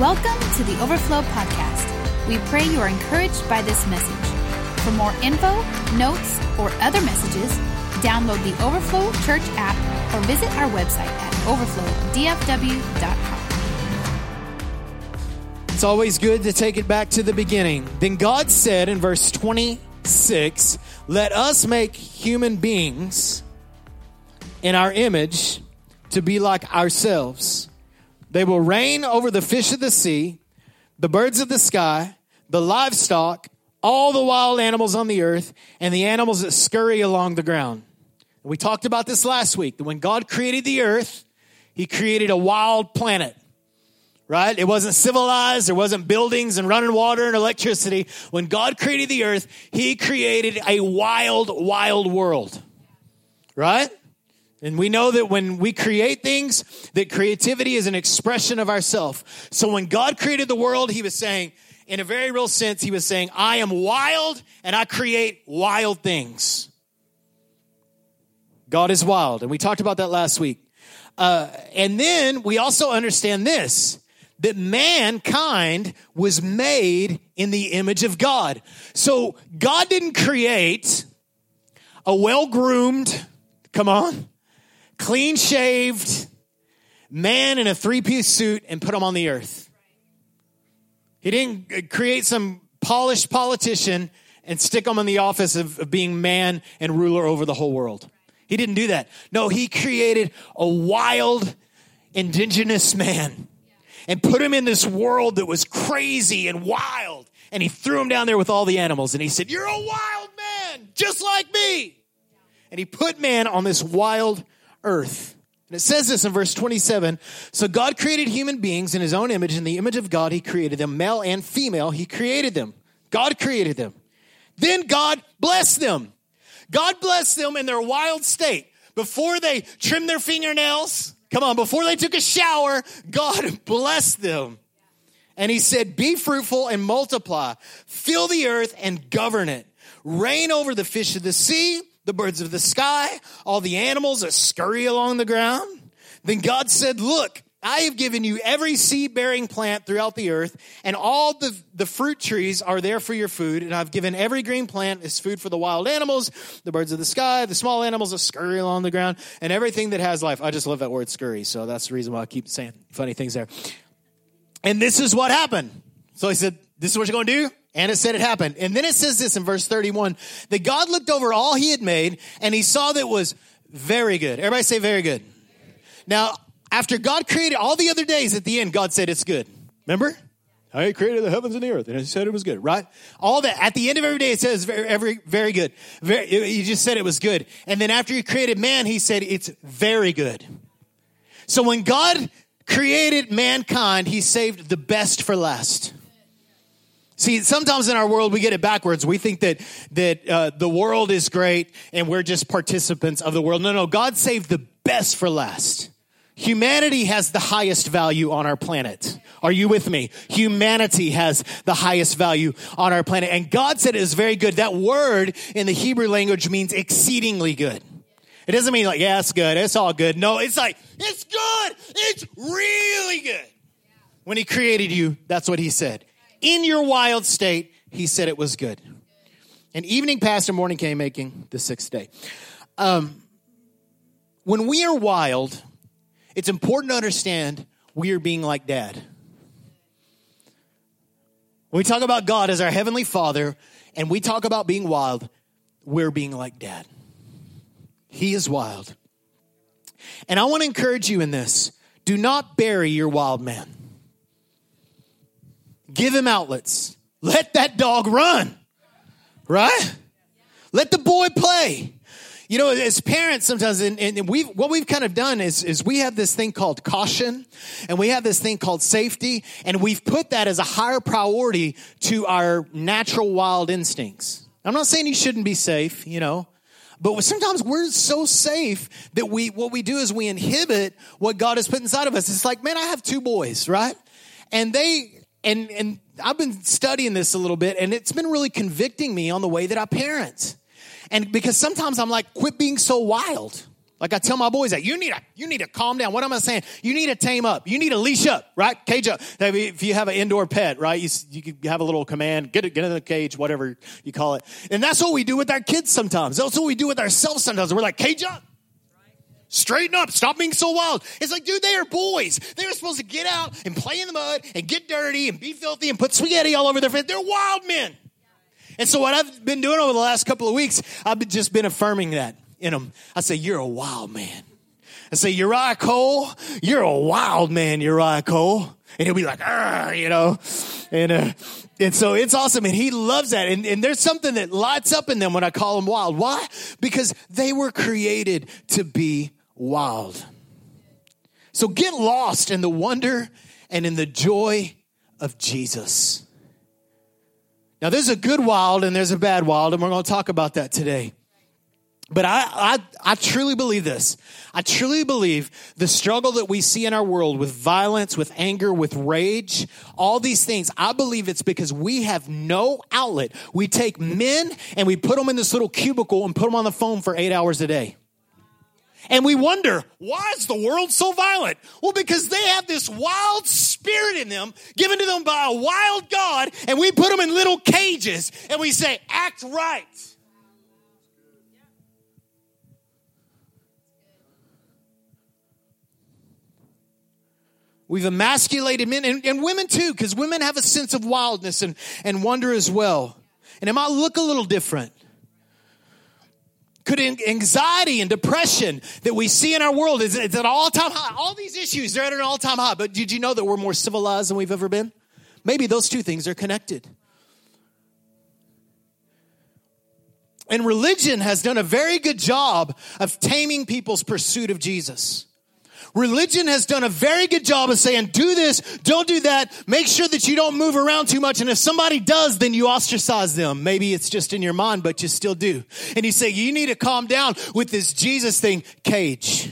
Welcome to the Overflow Podcast. We pray you are encouraged by this message. For more info, notes, or other messages, download the Overflow Church app or visit our website at overflowdfw.com. It's always good to take it back to the beginning. Then God said in verse 26, Let us make human beings in our image to be like ourselves. They will reign over the fish of the sea, the birds of the sky, the livestock, all the wild animals on the earth, and the animals that scurry along the ground. We talked about this last week that when God created the earth, He created a wild planet right? It wasn't civilized. There wasn't buildings and running water and electricity. When God created the earth, He created a wild, wild world, right? And we know that when we create things, that creativity is an expression of ourself. So when God created the world, He was saying, in a very real sense, He was saying, I am wild and I create wild things. God is wild. And we talked about that last week. Uh, and then we also understand this that mankind was made in the image of God. So God didn't create a well groomed, come on, clean shaved man in a three piece suit and put him on the earth. He didn't uh, create some polished politician and stick him in the office of, of being man and ruler over the whole world. He didn't do that. No, he created a wild, indigenous man and put him in this world that was crazy and wild. And he threw him down there with all the animals. And he said, You're a wild man, just like me. And he put man on this wild earth. And it says this in verse 27 So God created human beings in his own image. In the image of God, he created them, male and female. He created them. God created them. Then God blessed them. God blessed them in their wild state. Before they trimmed their fingernails, Come on, before they took a shower, God blessed them. And he said, Be fruitful and multiply, fill the earth and govern it. Reign over the fish of the sea, the birds of the sky, all the animals that scurry along the ground. Then God said, Look, I have given you every seed bearing plant throughout the earth, and all the, the fruit trees are there for your food. And I've given every green plant as food for the wild animals, the birds of the sky, the small animals that scurry along the ground, and everything that has life. I just love that word scurry, so that's the reason why I keep saying funny things there. And this is what happened. So he said, This is what you're going to do? And it said it happened. And then it says this in verse 31 that God looked over all he had made, and he saw that it was very good. Everybody say very good. Now, after God created all the other days at the end, God said it's good. Remember? I created the heavens and the earth, and he said it was good, right? All that at the end of every day, it says very, very, very good. Very, he just said it was good, and then after he created man, he said it's very good. So when God created mankind, he saved the best for last. See, sometimes in our world we get it backwards. We think that that uh, the world is great and we're just participants of the world. No, no, God saved the best for last. Humanity has the highest value on our planet. Are you with me? Humanity has the highest value on our planet. And God said it is very good. That word in the Hebrew language means exceedingly good. It doesn't mean like, yeah, it's good. It's all good. No, it's like, it's good. It's really good. When he created you, that's what he said. In your wild state, he said it was good. And evening passed and morning came making the sixth day. Um, when we are wild, it's important to understand we are being like dad. When we talk about God as our heavenly father and we talk about being wild, we're being like dad. He is wild. And I want to encourage you in this do not bury your wild man, give him outlets. Let that dog run, right? Let the boy play. You know, as parents, sometimes, and, and we what we've kind of done is, is we have this thing called caution, and we have this thing called safety, and we've put that as a higher priority to our natural wild instincts. I'm not saying you shouldn't be safe, you know, but sometimes we're so safe that we what we do is we inhibit what God has put inside of us. It's like, man, I have two boys, right? And they and and I've been studying this a little bit, and it's been really convicting me on the way that I parent. And because sometimes I'm like, quit being so wild. Like I tell my boys that you need to you need to calm down. What am I saying? You need to tame up. You need to leash up, right? Cage up. If you have an indoor pet, right? You you have a little command. Get it, get in the cage, whatever you call it. And that's what we do with our kids sometimes. That's what we do with ourselves sometimes. We're like cage up. Straighten up. Stop being so wild. It's like, dude, they are boys. They are supposed to get out and play in the mud and get dirty and be filthy and put spaghetti all over their face. They're wild men. And so what I've been doing over the last couple of weeks, I've just been affirming that in them. I say, You're a wild man. I say, Uriah Cole, you're a wild man, Uriah Cole. And he'll be like, you know, and, uh, and so it's awesome. And he loves that. And, and there's something that lights up in them when I call them wild. Why? Because they were created to be wild. So get lost in the wonder and in the joy of Jesus. Now, there's a good wild and there's a bad wild, and we're going to talk about that today. But I, I, I truly believe this. I truly believe the struggle that we see in our world with violence, with anger, with rage, all these things, I believe it's because we have no outlet. We take men and we put them in this little cubicle and put them on the phone for eight hours a day. And we wonder, why is the world so violent? Well, because they have this wild spirit in them given to them by a wild God, and we put them in little cages and we say, act right. We've emasculated men and, and women too, because women have a sense of wildness and, and wonder as well. And it might look a little different. Could anxiety and depression that we see in our world is, at an all-time high. All these issues, they're at an all-time high. But did you know that we're more civilized than we've ever been? Maybe those two things are connected. And religion has done a very good job of taming people's pursuit of Jesus. Religion has done a very good job of saying, do this, don't do that, make sure that you don't move around too much. And if somebody does, then you ostracize them. Maybe it's just in your mind, but you still do. And you say, you need to calm down with this Jesus thing, cage.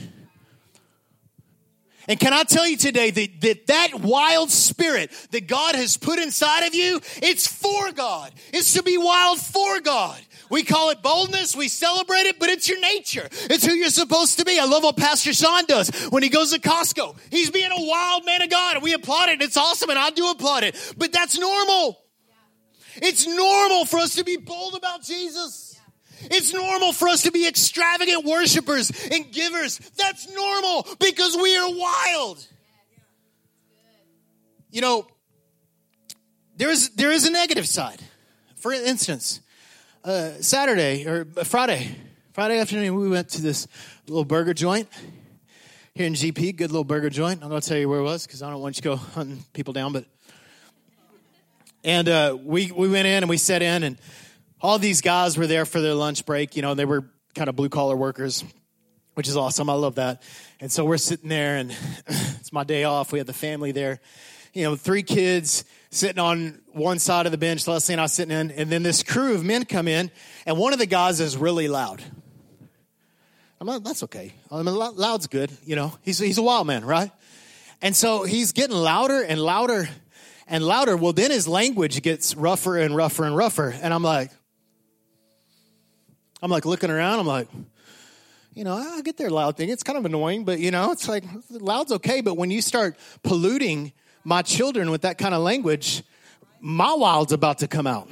And can I tell you today that, that that wild spirit that God has put inside of you, it's for God. It's to be wild for God. We call it boldness. We celebrate it, but it's your nature. It's who you're supposed to be. I love what Pastor Sean does when he goes to Costco. He's being a wild man of God and we applaud it. It's awesome and I do applaud it, but that's normal. It's normal for us to be bold about Jesus. It's normal for us to be extravagant worshipers and givers. That's normal because we are wild. You know, there is, there is a negative side. For instance, uh, Saturday or Friday, Friday afternoon, we went to this little burger joint here in GP. Good little burger joint. I'm going to tell you where it was because I don't want you to go hunting people down. But and uh, we we went in and we sat in, and all these guys were there for their lunch break. You know, they were kind of blue collar workers, which is awesome. I love that. And so we're sitting there, and it's my day off. We had the family there. You know, three kids sitting on one side of the bench, Leslie and I sitting in, and then this crew of men come in, and one of the guys is really loud. I'm like, that's okay. I mean, loud's good, you know. He's, he's a wild man, right? And so he's getting louder and louder and louder. Well, then his language gets rougher and rougher and rougher. And I'm like, I'm like looking around. I'm like, you know, I get their loud thing. It's kind of annoying, but you know, it's like loud's okay. But when you start polluting my children with that kind of language, my wild's about to come out.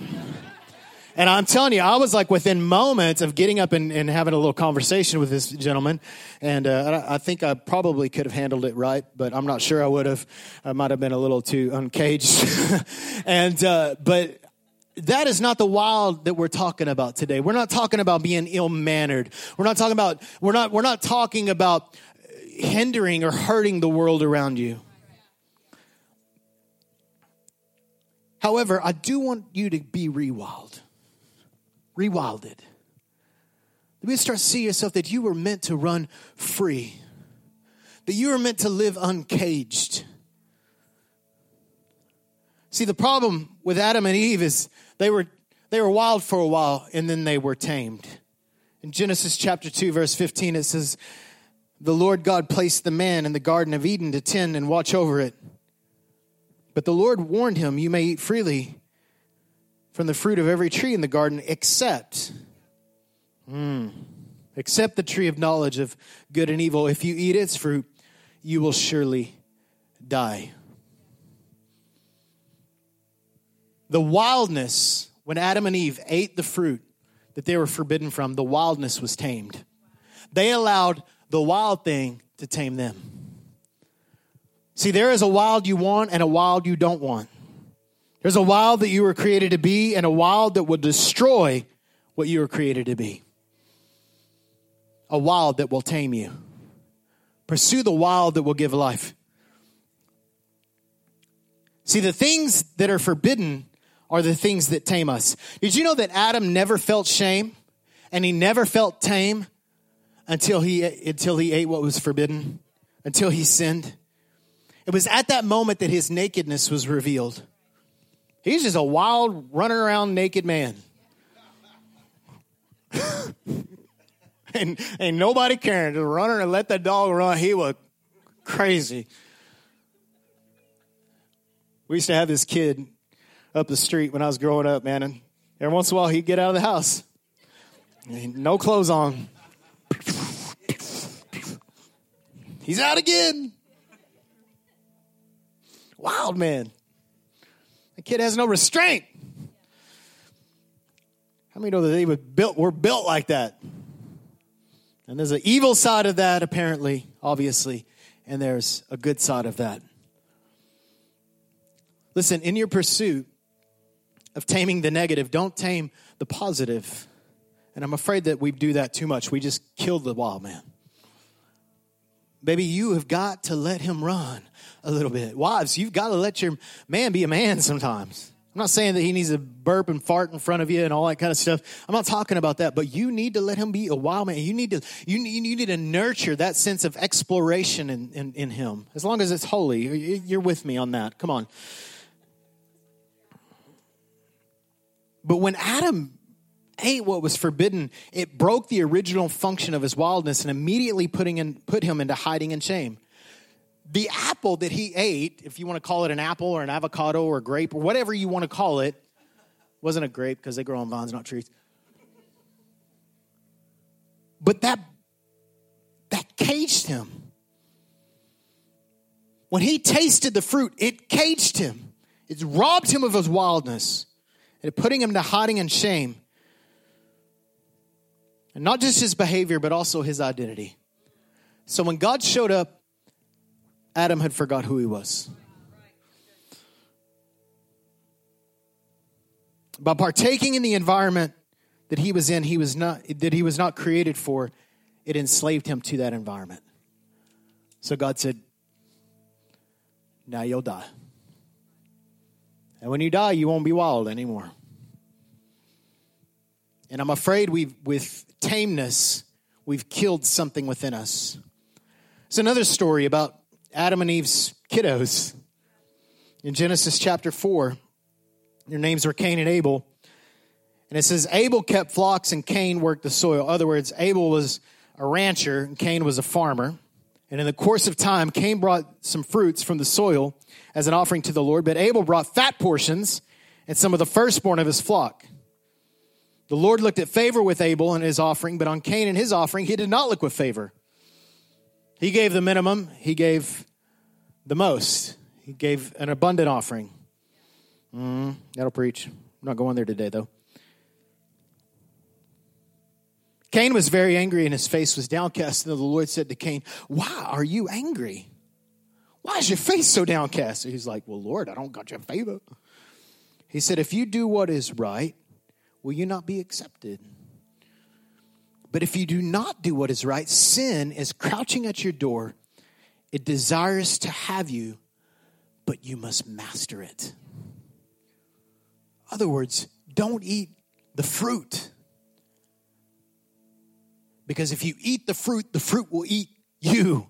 And I'm telling you, I was like within moments of getting up and, and having a little conversation with this gentleman. And uh, I think I probably could have handled it right, but I'm not sure I would have. I might have been a little too uncaged. and, uh, but that is not the wild that we're talking about today. We're not talking about being ill mannered. We're not talking about, we're not, we're not talking about hindering or hurting the world around you. However, I do want you to be rewild, rewilded. Let me start to see yourself that you were meant to run free, that you were meant to live uncaged. See, the problem with Adam and Eve is they were, they were wild for a while and then they were tamed. In Genesis chapter 2, verse 15, it says, The Lord God placed the man in the Garden of Eden to tend and watch over it. But the Lord warned him, You may eat freely from the fruit of every tree in the garden, except, mm, except the tree of knowledge of good and evil. If you eat its fruit, you will surely die. The wildness, when Adam and Eve ate the fruit that they were forbidden from, the wildness was tamed. They allowed the wild thing to tame them. See, there is a wild you want and a wild you don't want. There's a wild that you were created to be and a wild that will destroy what you were created to be. A wild that will tame you. Pursue the wild that will give life. See, the things that are forbidden are the things that tame us. Did you know that Adam never felt shame and he never felt tame until he, until he ate what was forbidden, until he sinned? It was at that moment that his nakedness was revealed. He's just a wild, running around naked man. and ain't nobody caring. Just running and let that dog run. He was crazy. We used to have this kid up the street when I was growing up, man, and every once in a while he'd get out of the house. No clothes on. He's out again. Wild man. The kid has no restraint. How many know that they were built, were built like that? And there's an evil side of that, apparently, obviously, and there's a good side of that. Listen, in your pursuit of taming the negative, don't tame the positive. And I'm afraid that we do that too much. We just kill the wild man. Baby, you have got to let him run a little bit. Wives, you've got to let your man be a man sometimes. I'm not saying that he needs to burp and fart in front of you and all that kind of stuff. I'm not talking about that, but you need to let him be a wild man. You need to you need, you need to nurture that sense of exploration in, in, in him. As long as it's holy, you're with me on that. Come on. But when Adam ate what was forbidden, it broke the original function of his wildness and immediately putting in, put him into hiding and shame the apple that he ate, if you want to call it an apple or an avocado or a grape or whatever you want to call it, wasn't a grape because they grow on vines, not trees. But that that caged him. When he tasted the fruit, it caged him. It robbed him of his wildness. And putting him to hiding and shame. And not just his behavior, but also his identity. So when God showed up Adam had forgot who he was. By partaking in the environment that he was in, he was not that he was not created for, it enslaved him to that environment. So God said, Now you'll die. And when you die, you won't be wild anymore. And I'm afraid we've with tameness, we've killed something within us. It's another story about Adam and Eve's kiddos. In Genesis chapter 4, their names were Cain and Abel. And it says, Abel kept flocks and Cain worked the soil. In other words, Abel was a rancher and Cain was a farmer. And in the course of time, Cain brought some fruits from the soil as an offering to the Lord, but Abel brought fat portions and some of the firstborn of his flock. The Lord looked at favor with Abel and his offering, but on Cain and his offering, he did not look with favor. He gave the minimum, he gave the most. He gave an abundant offering. Mm, that'll preach. I'm not going there today, though. Cain was very angry and his face was downcast. And the Lord said to Cain, Why are you angry? Why is your face so downcast? he's like, Well, Lord, I don't got your favor. He said, If you do what is right, will you not be accepted? But if you do not do what is right, sin is crouching at your door. It desires to have you, but you must master it. Other words, don't eat the fruit. Because if you eat the fruit, the fruit will eat you.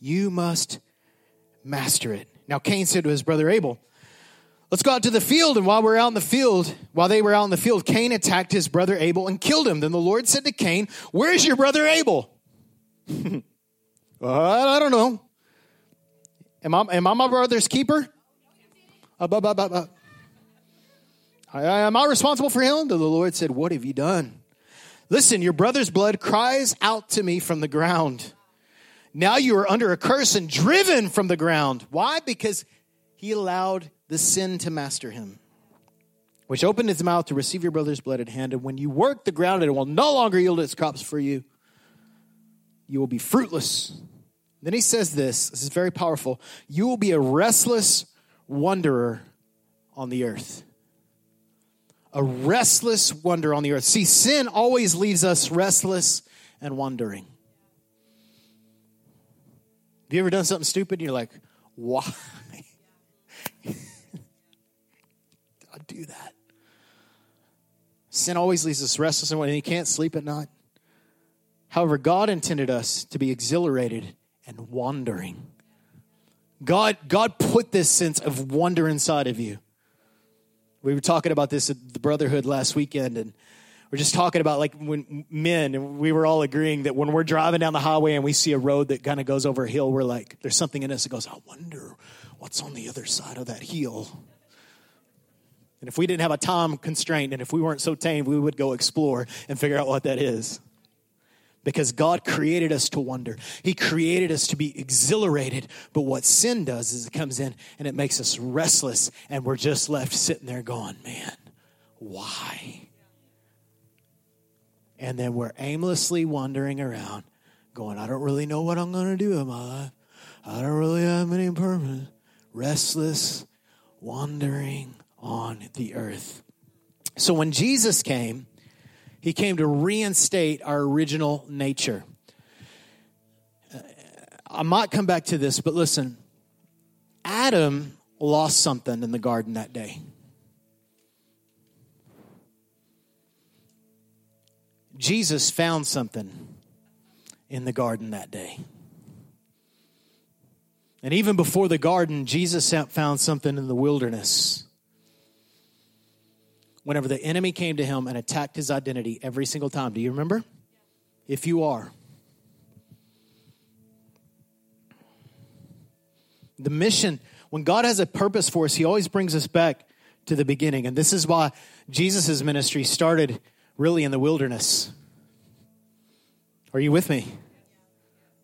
You must master it. Now, Cain said to his brother Abel, Let's go out to the field. And while we're out in the field, while they were out in the field, Cain attacked his brother Abel and killed him. Then the Lord said to Cain, Where's your brother Abel? I don't know. Am I, am I my brother's keeper? Uh, uh, am I responsible for him? The Lord said, What have you done? Listen, your brother's blood cries out to me from the ground. Now you are under a curse and driven from the ground. Why? Because he allowed the sin to master him, which opened his mouth to receive your brother's blood at hand. And when you work the ground, it will no longer yield its crops for you. You will be fruitless. Then he says this this is very powerful. You will be a restless wanderer on the earth. A restless wonder on the earth. See, sin always leaves us restless and wondering. Have you ever done something stupid and you're like, why? Do that? Sin always leaves us restless and you can't sleep at night. However, God intended us to be exhilarated and wandering. God, God put this sense of wonder inside of you. We were talking about this at the Brotherhood last weekend, and we're just talking about like when men, and we were all agreeing that when we're driving down the highway and we see a road that kind of goes over a hill, we're like, there's something in us that goes, I wonder what's on the other side of that hill. And if we didn't have a time constraint and if we weren't so tame, we would go explore and figure out what that is because God created us to wonder. He created us to be exhilarated. But what sin does is it comes in and it makes us restless, and we're just left sitting there going, man, why? And then we're aimlessly wandering around, going, I don't really know what I'm going to do in my life. I don't really have any purpose. Restless, wandering on the earth. So when Jesus came, he came to reinstate our original nature. Uh, I might come back to this, but listen Adam lost something in the garden that day. Jesus found something in the garden that day. And even before the garden, Jesus found something in the wilderness whenever the enemy came to him and attacked his identity every single time. Do you remember? If you are. The mission, when God has a purpose for us, He always brings us back to the beginning. And this is why Jesus' ministry started really in the wilderness. Are you with me?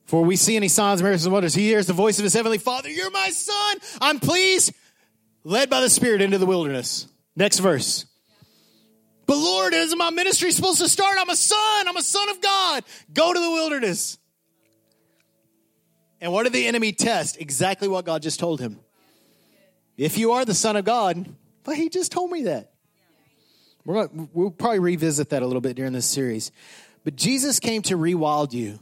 For we see any signs, miracles, and wonders. He hears the voice of his heavenly Father, You're my son. I'm pleased. Led by the Spirit into the wilderness. Next verse. But Lord, isn't my ministry supposed to start? I'm a son. I'm a son of God. Go to the wilderness. And what did the enemy test? Exactly what God just told him. If you are the son of God, but he just told me that. We're going we'll probably revisit that a little bit during this series. But Jesus came to rewild you.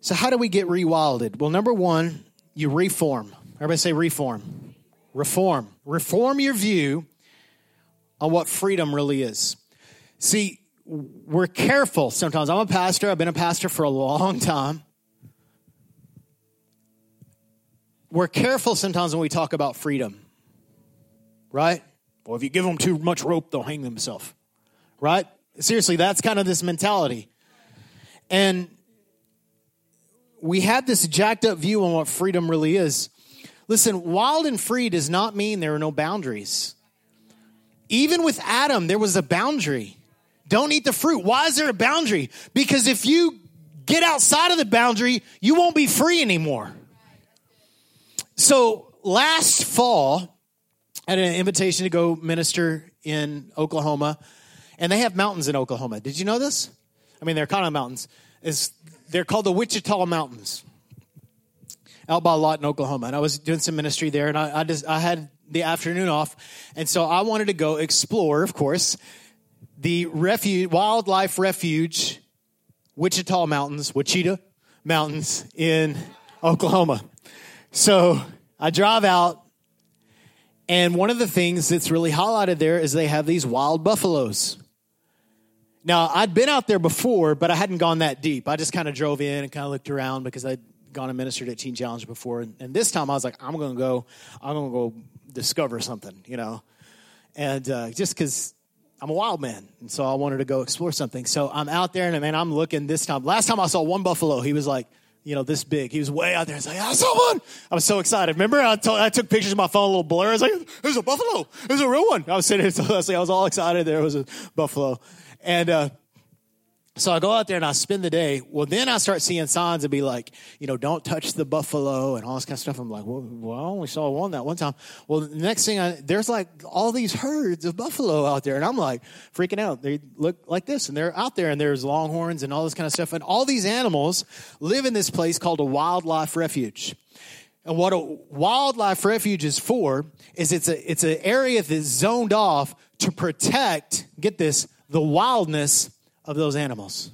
So, how do we get rewilded? Well, number one, you reform. Everybody say reform. Reform. Reform your view on what freedom really is. See, we're careful sometimes. I'm a pastor, I've been a pastor for a long time. We're careful sometimes when we talk about freedom, right? Well, if you give them too much rope, they'll hang themselves, right? Seriously, that's kind of this mentality. And we have this jacked up view on what freedom really is. Listen, wild and free does not mean there are no boundaries. Even with Adam, there was a boundary. Don't eat the fruit. Why is there a boundary? Because if you get outside of the boundary, you won't be free anymore. So last fall, I had an invitation to go minister in Oklahoma, and they have mountains in Oklahoma. Did you know this? I mean, they're kind of mountains. It's, they're called the Wichita Mountains out by Lawton, Oklahoma. And I was doing some ministry there, and I, I just I had the afternoon off. And so I wanted to go explore, of course, the refuge, wildlife refuge, Wichita Mountains, Wichita Mountains in Oklahoma. So I drive out, and one of the things that's really highlighted there is they have these wild buffaloes. Now, I'd been out there before, but I hadn't gone that deep. I just kind of drove in and kind of looked around because I'd gone and ministered at Teen Challenge before. And, and this time I was like, I'm to go, I'm to go discover something, you know, and uh, just because I'm a wild man, and so I wanted to go explore something. So I'm out there, and man, I'm looking this time. Last time I saw one buffalo, he was like you know, this big. He was way out there. He's like, I saw one. I was so excited. Remember, I, told, I took pictures of my phone, a little blur. I was like, there's a buffalo. There's a real one. I was sitting here, Leslie, I was all excited. There was a buffalo. And, uh, so I go out there and I spend the day. Well, then I start seeing signs and be like, you know, don't touch the buffalo and all this kind of stuff. I'm like, well, well I only saw one that one time. Well, the next thing I, there's like all these herds of buffalo out there. And I'm like freaking out. They look like this and they're out there and there's longhorns and all this kind of stuff. And all these animals live in this place called a wildlife refuge. And what a wildlife refuge is for is it's a, it's an area that's zoned off to protect, get this, the wildness of those animals.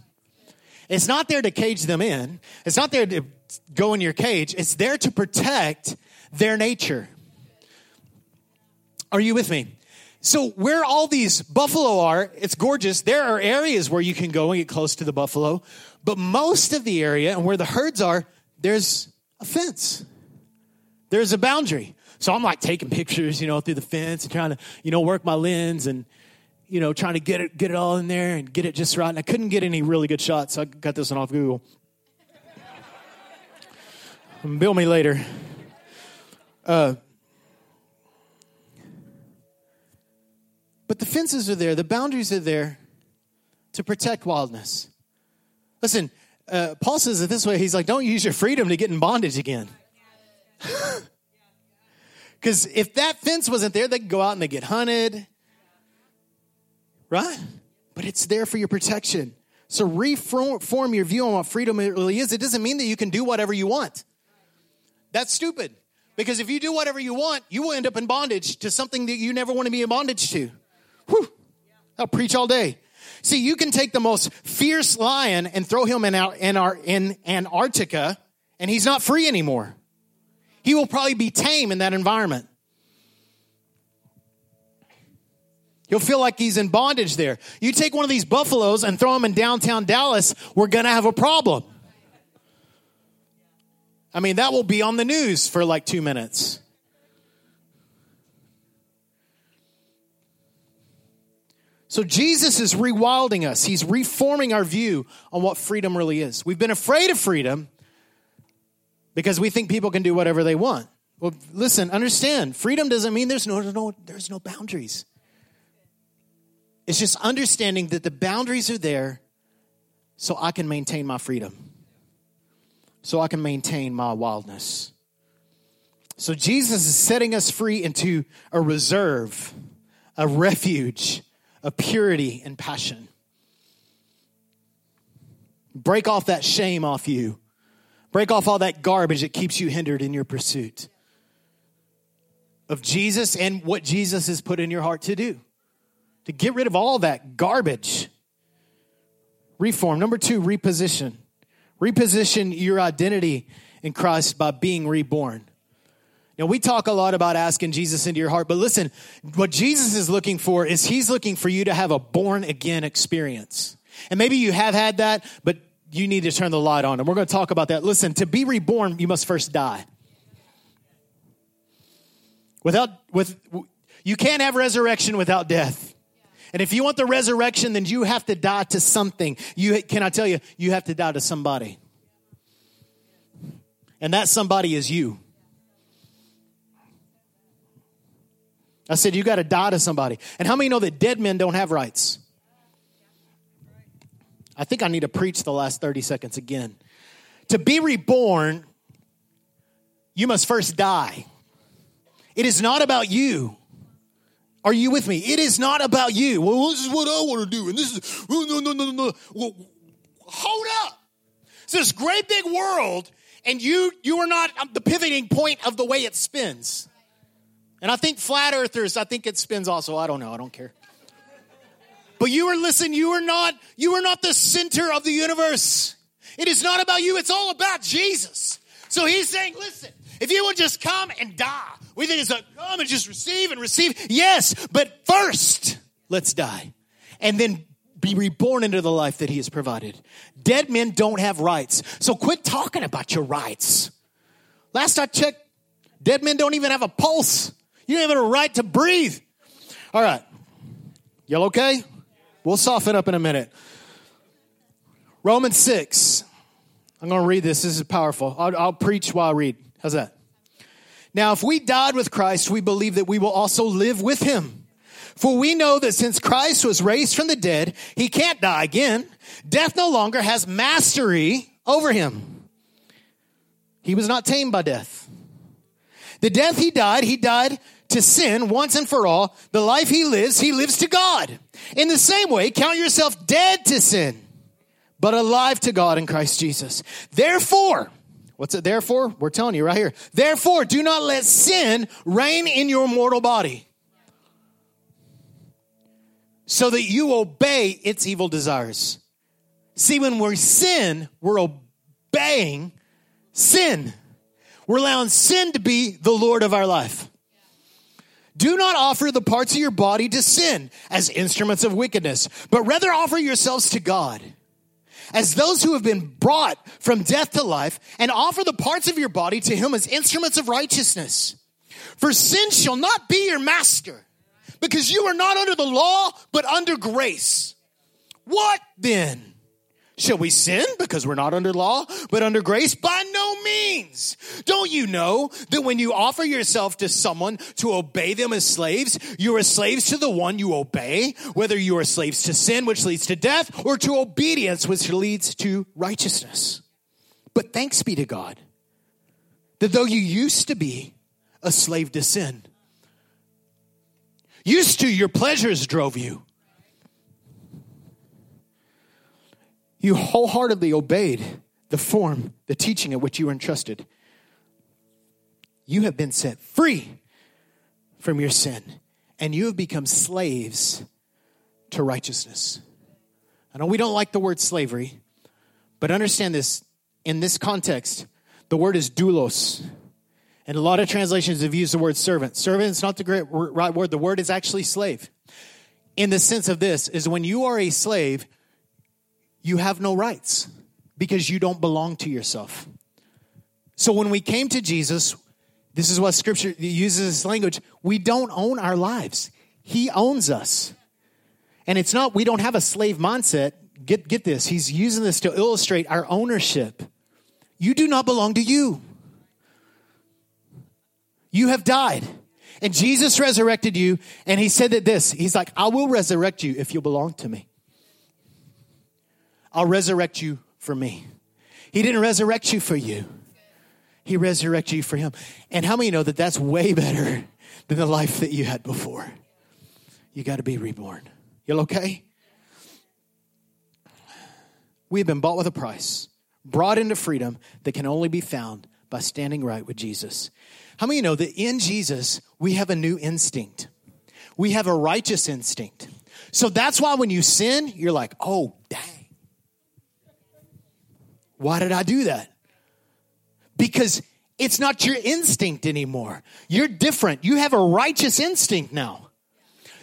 It's not there to cage them in. It's not there to go in your cage. It's there to protect their nature. Are you with me? So, where all these buffalo are, it's gorgeous. There are areas where you can go and get close to the buffalo, but most of the area and where the herds are, there's a fence. There's a boundary. So I'm like taking pictures, you know, through the fence and trying to, you know, work my lens and you know, trying to get it, get it all in there and get it just right. And I couldn't get any really good shots, so I got this one off Google. Bill me later. Uh, but the fences are there, the boundaries are there to protect wildness. Listen, uh, Paul says it this way he's like, don't use your freedom to get in bondage again. Because if that fence wasn't there, they could go out and they get hunted right? But it's there for your protection. So reform your view on what freedom really is. It doesn't mean that you can do whatever you want. That's stupid. Because if you do whatever you want, you will end up in bondage to something that you never want to be in bondage to. Whew. I'll preach all day. See, you can take the most fierce lion and throw him in, out in, our, in Antarctica, and he's not free anymore. He will probably be tame in that environment. He'll feel like he's in bondage there. You take one of these buffaloes and throw him in downtown Dallas, we're going to have a problem. I mean, that will be on the news for like two minutes. So Jesus is rewilding us. He's reforming our view on what freedom really is. We've been afraid of freedom because we think people can do whatever they want. Well, listen, understand, freedom doesn't mean there's no, no there's no boundaries. It's just understanding that the boundaries are there so I can maintain my freedom, so I can maintain my wildness. So Jesus is setting us free into a reserve, a refuge of purity and passion. Break off that shame off you. Break off all that garbage that keeps you hindered in your pursuit of Jesus and what Jesus has put in your heart to do to get rid of all that garbage. Reform. Number two, reposition. Reposition your identity in Christ by being reborn. Now, we talk a lot about asking Jesus into your heart, but listen, what Jesus is looking for is he's looking for you to have a born again experience. And maybe you have had that, but you need to turn the light on. And we're going to talk about that. Listen, to be reborn, you must first die. Without, with, you can't have resurrection without death. And if you want the resurrection, then you have to die to something. You can I tell you, you have to die to somebody. And that somebody is you. I said, you got to die to somebody. And how many know that dead men don't have rights? I think I need to preach the last 30 seconds again. To be reborn, you must first die. It is not about you. Are you with me? It is not about you. Well, this is what I want to do. And this is, oh, no, no, no, no. Well, hold up. It's this great big world, and you, you are not um, the pivoting point of the way it spins. And I think flat earthers, I think it spins also. I don't know. I don't care. But you are, listen, you are not, you are not the center of the universe. It is not about you. It's all about Jesus. So he's saying, listen, if you would just come and die, we think it's a come and just receive and receive. Yes, but first, let's die. And then be reborn into the life that he has provided. Dead men don't have rights. So quit talking about your rights. Last I checked, dead men don't even have a pulse. You don't even have a right to breathe. All right. Y'all okay? We'll soften up in a minute. Romans 6. I'm going to read this. This is powerful. I'll, I'll preach while I read. How's that? Now, if we died with Christ, we believe that we will also live with him. For we know that since Christ was raised from the dead, he can't die again. Death no longer has mastery over him. He was not tamed by death. The death he died, he died to sin once and for all. The life he lives, he lives to God. In the same way, count yourself dead to sin, but alive to God in Christ Jesus. Therefore, what's it therefore? We're telling you right here. Therefore, do not let sin reign in your mortal body so that you obey its evil desires. See, when we sin, we're obeying sin. We're allowing sin to be the Lord of our life. Do not offer the parts of your body to sin as instruments of wickedness, but rather offer yourselves to God as those who have been brought from death to life, and offer the parts of your body to Him as instruments of righteousness. For sin shall not be your master, because you are not under the law, but under grace. What then? Shall we sin because we're not under law, but under grace? By no means. Don't you know that when you offer yourself to someone to obey them as slaves, you are slaves to the one you obey, whether you are slaves to sin, which leads to death, or to obedience, which leads to righteousness. But thanks be to God that though you used to be a slave to sin, used to your pleasures drove you You wholeheartedly obeyed the form, the teaching at which you were entrusted. You have been set free from your sin, and you have become slaves to righteousness. I know we don't like the word slavery, but understand this in this context, the word is doulos. And a lot of translations have used the word servant. Servant is not the right word. The word is actually slave. In the sense of this, is when you are a slave, you have no rights because you don't belong to yourself. So when we came to Jesus, this is what scripture uses this language. We don't own our lives. He owns us. And it's not, we don't have a slave mindset. Get, get this. He's using this to illustrate our ownership. You do not belong to you. You have died. And Jesus resurrected you. And he said that this, he's like, I will resurrect you if you belong to me. I'll resurrect you for me. He didn't resurrect you for you. He resurrected you for him. And how many know that that's way better than the life that you had before? You got to be reborn. You okay? We have been bought with a price, brought into freedom that can only be found by standing right with Jesus. How many know that in Jesus we have a new instinct? We have a righteous instinct. So that's why when you sin, you're like, oh, dang. Why did I do that? Because it's not your instinct anymore. You're different. You have a righteous instinct now.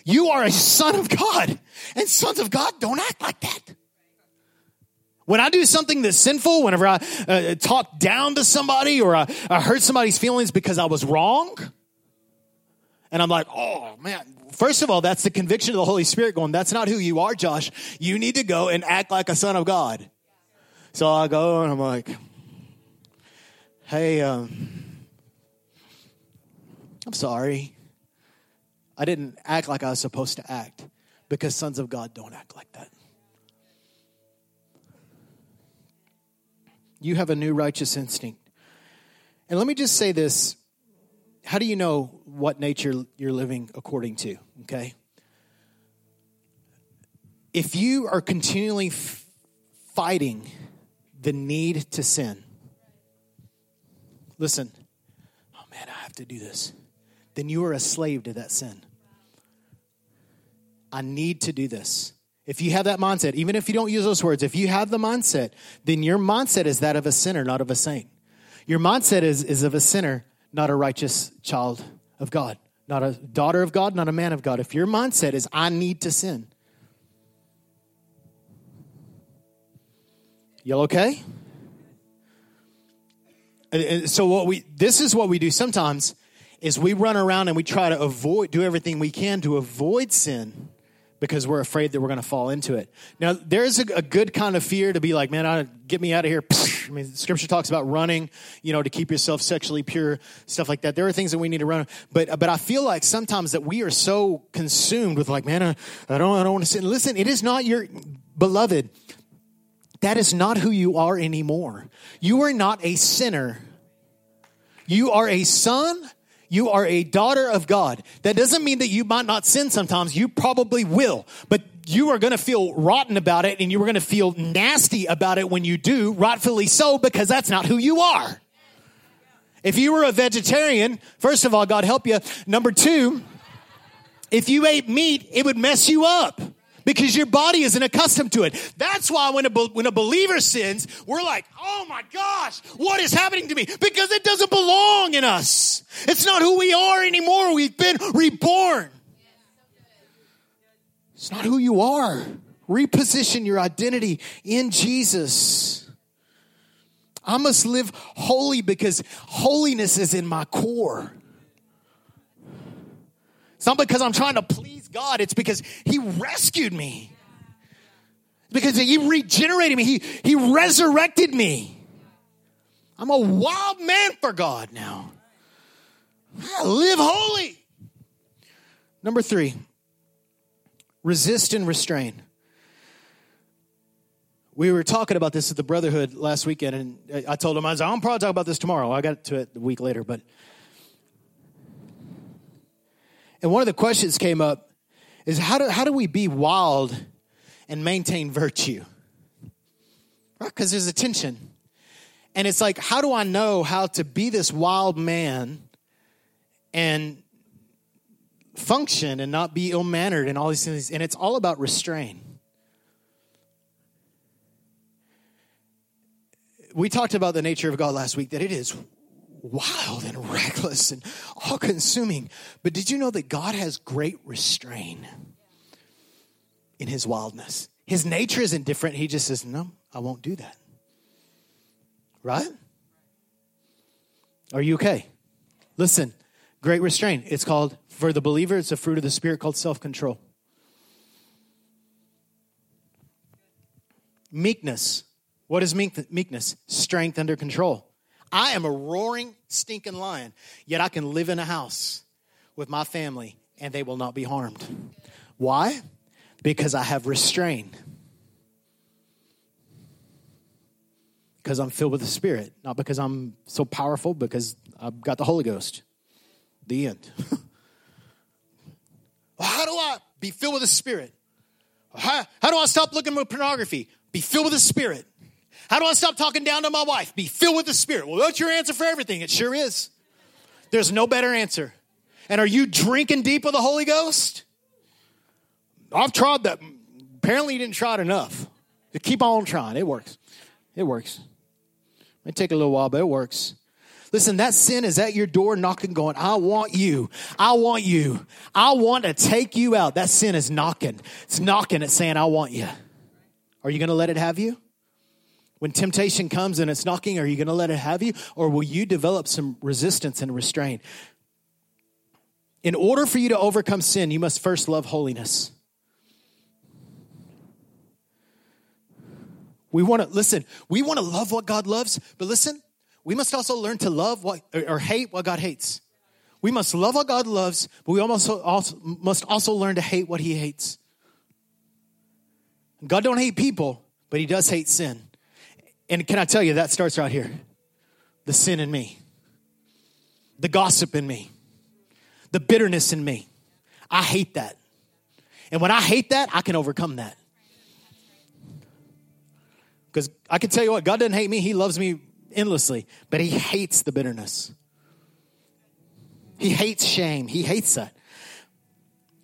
You are a son of God, and sons of God don't act like that. When I do something that's sinful, whenever I uh, talk down to somebody or I, I hurt somebody's feelings because I was wrong, and I'm like, oh man, first of all, that's the conviction of the Holy Spirit going, that's not who you are, Josh. You need to go and act like a son of God. So I go and I'm like, hey, um, I'm sorry. I didn't act like I was supposed to act because sons of God don't act like that. You have a new righteous instinct. And let me just say this how do you know what nature you're living according to? Okay. If you are continually f- fighting the need to sin. Listen, oh man, I have to do this. Then you are a slave to that sin. I need to do this. If you have that mindset, even if you don't use those words, if you have the mindset, then your mindset is that of a sinner, not of a saint. Your mindset is, is of a sinner, not a righteous child of God, not a daughter of God, not a man of God. If your mindset is, I need to sin, Y'all okay? And so what we this is what we do sometimes is we run around and we try to avoid do everything we can to avoid sin because we're afraid that we're going to fall into it. Now, there's a, a, good kind of fear to be like, man, I, get me out of here. I mean, scripture talks about running, you know, to keep yourself sexually pure, stuff like that. There are things that we need to run. But, but I feel like sometimes that we are so consumed with like, man, I, I don't, I don't want to sit. Listen, it is not your beloved. That is not who you are anymore. You are not a sinner. You are a son you are a daughter of God. That doesn't mean that you might not sin sometimes. You probably will, but you are going to feel rotten about it and you are going to feel nasty about it when you do, rightfully so, because that's not who you are. If you were a vegetarian, first of all, God help you. Number two, if you ate meat, it would mess you up because your body isn't accustomed to it. That's why when a, when a believer sins, we're like, oh my gosh, what is happening to me? Because it doesn't belong in us. It's not who we are anymore. We've been reborn. It's not who you are. Reposition your identity in Jesus. I must live holy because holiness is in my core. It's not because I'm trying to please God, it's because He rescued me. Because He regenerated me, He, he resurrected me. I'm a wild man for God now. I live holy. Number three, resist and restrain. We were talking about this at the Brotherhood last weekend, and I told him, I was I'm probably talk about this tomorrow. I got to it a week later, but and one of the questions came up is how do, how do we be wild and maintain virtue? Right? Because there's a tension. And it's like, how do I know how to be this wild man and function and not be ill mannered and all these things? And it's all about restraint. We talked about the nature of God last week, that it is wild and reckless and all consuming. But did you know that God has great restraint in his wildness? His nature isn't different. He just says, No, I won't do that. Right? Are you okay? Listen, great restraint. It's called, for the believer, it's a fruit of the Spirit called self control. Meekness. What is meekness? Strength under control. I am a roaring, stinking lion, yet I can live in a house with my family and they will not be harmed. Why? Because I have restraint. Because I'm filled with the Spirit, not because I'm so powerful, because I've got the Holy Ghost. The end. how do I be filled with the Spirit? How, how do I stop looking at pornography? Be filled with the Spirit. How do I stop talking down to my wife? Be filled with the Spirit. Well, that's your answer for everything. It sure is. There's no better answer. And are you drinking deep of the Holy Ghost? I've tried that. Apparently, you didn't try it enough. keep on trying. It works. It works. It may take a little while, but it works. Listen, that sin is at your door knocking, going, I want you. I want you. I want to take you out. That sin is knocking. It's knocking. It's saying, I want you. Are you going to let it have you? When temptation comes and it's knocking, are you going to let it have you? Or will you develop some resistance and restraint? In order for you to overcome sin, you must first love holiness. We want to, listen, we want to love what God loves, but listen, we must also learn to love what, or hate what God hates. We must love what God loves, but we almost also, must also learn to hate what he hates. God don't hate people, but he does hate sin. And can I tell you, that starts right here the sin in me, the gossip in me, the bitterness in me. I hate that. And when I hate that, I can overcome that. Because I can tell you what, God doesn't hate me, He loves me endlessly, but He hates the bitterness. He hates shame, He hates that.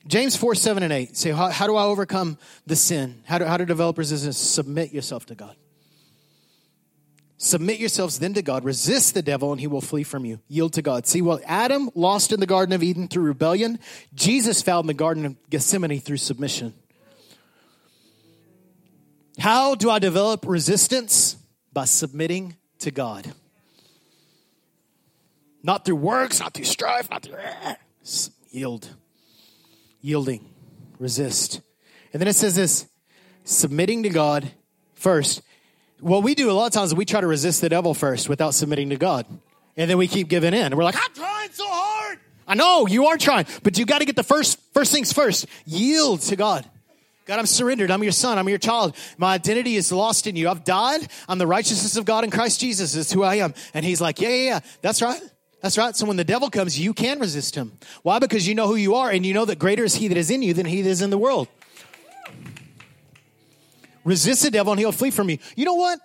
James 4, 7, and 8 say, How, how do I overcome the sin? How do, how to develop resistance? Submit yourself to God. Submit yourselves then to God. Resist the devil, and he will flee from you. Yield to God. See, what Adam lost in the Garden of Eden through rebellion, Jesus found in the Garden of Gethsemane through submission. How do I develop resistance? By submitting to God. Not through works, not through strife, not through. Yield. Yielding. Resist. And then it says this submitting to God first. What we do a lot of times, is we try to resist the devil first without submitting to God. And then we keep giving in. We're like, I'm trying so hard. I know you are trying, but you got to get the first, first things first. Yield to God. God, I'm surrendered. I'm your son. I'm your child. My identity is lost in you. I've died. I'm the righteousness of God in Christ Jesus. Is who I am. And he's like, yeah, yeah, yeah. That's right. That's right. So when the devil comes, you can resist him. Why? Because you know who you are and you know that greater is he that is in you than he that is in the world. Resist the devil and he'll flee from you. You know what?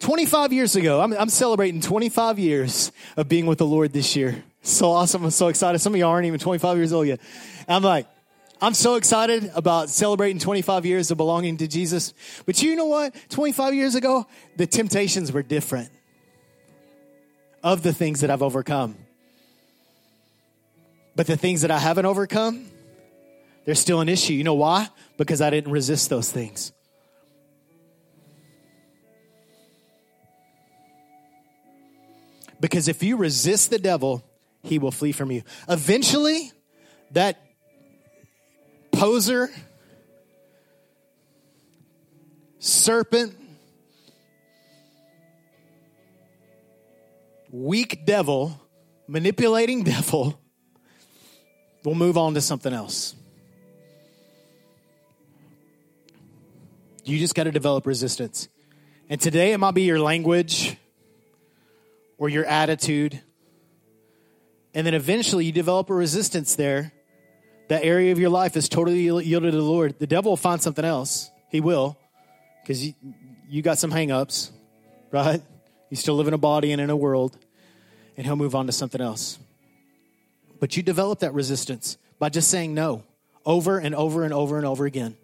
25 years ago, I'm, I'm celebrating 25 years of being with the Lord this year. So awesome. I'm so excited. Some of y'all aren't even 25 years old yet. I'm like, I'm so excited about celebrating 25 years of belonging to Jesus. But you know what? 25 years ago, the temptations were different of the things that I've overcome. But the things that I haven't overcome, they're still an issue. You know why? Because I didn't resist those things. Because if you resist the devil, he will flee from you. Eventually, that poser, serpent, weak devil, manipulating devil will move on to something else. You just got to develop resistance. And today it might be your language or your attitude. And then eventually you develop a resistance there. That area of your life is totally yielded to the Lord. The devil will find something else. He will, because you, you got some hangups, right? You still live in a body and in a world, and he'll move on to something else. But you develop that resistance by just saying no over and over and over and over again.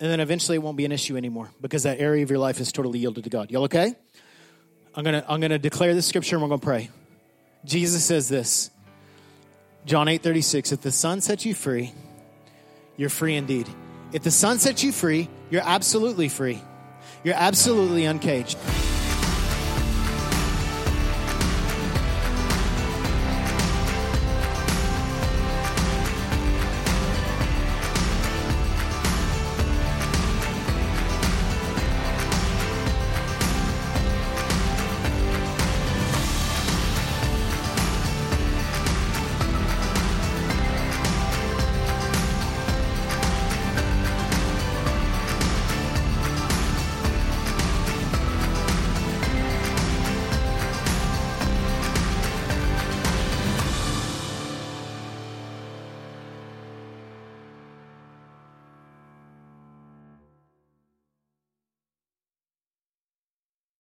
And then eventually it won't be an issue anymore because that area of your life is totally yielded to God. Y'all okay? I'm gonna I'm gonna declare this scripture and we're gonna pray. Jesus says this. John 8 36, if the Son sets you free, you're free indeed. If the Son sets you free, you're absolutely free. You're absolutely uncaged.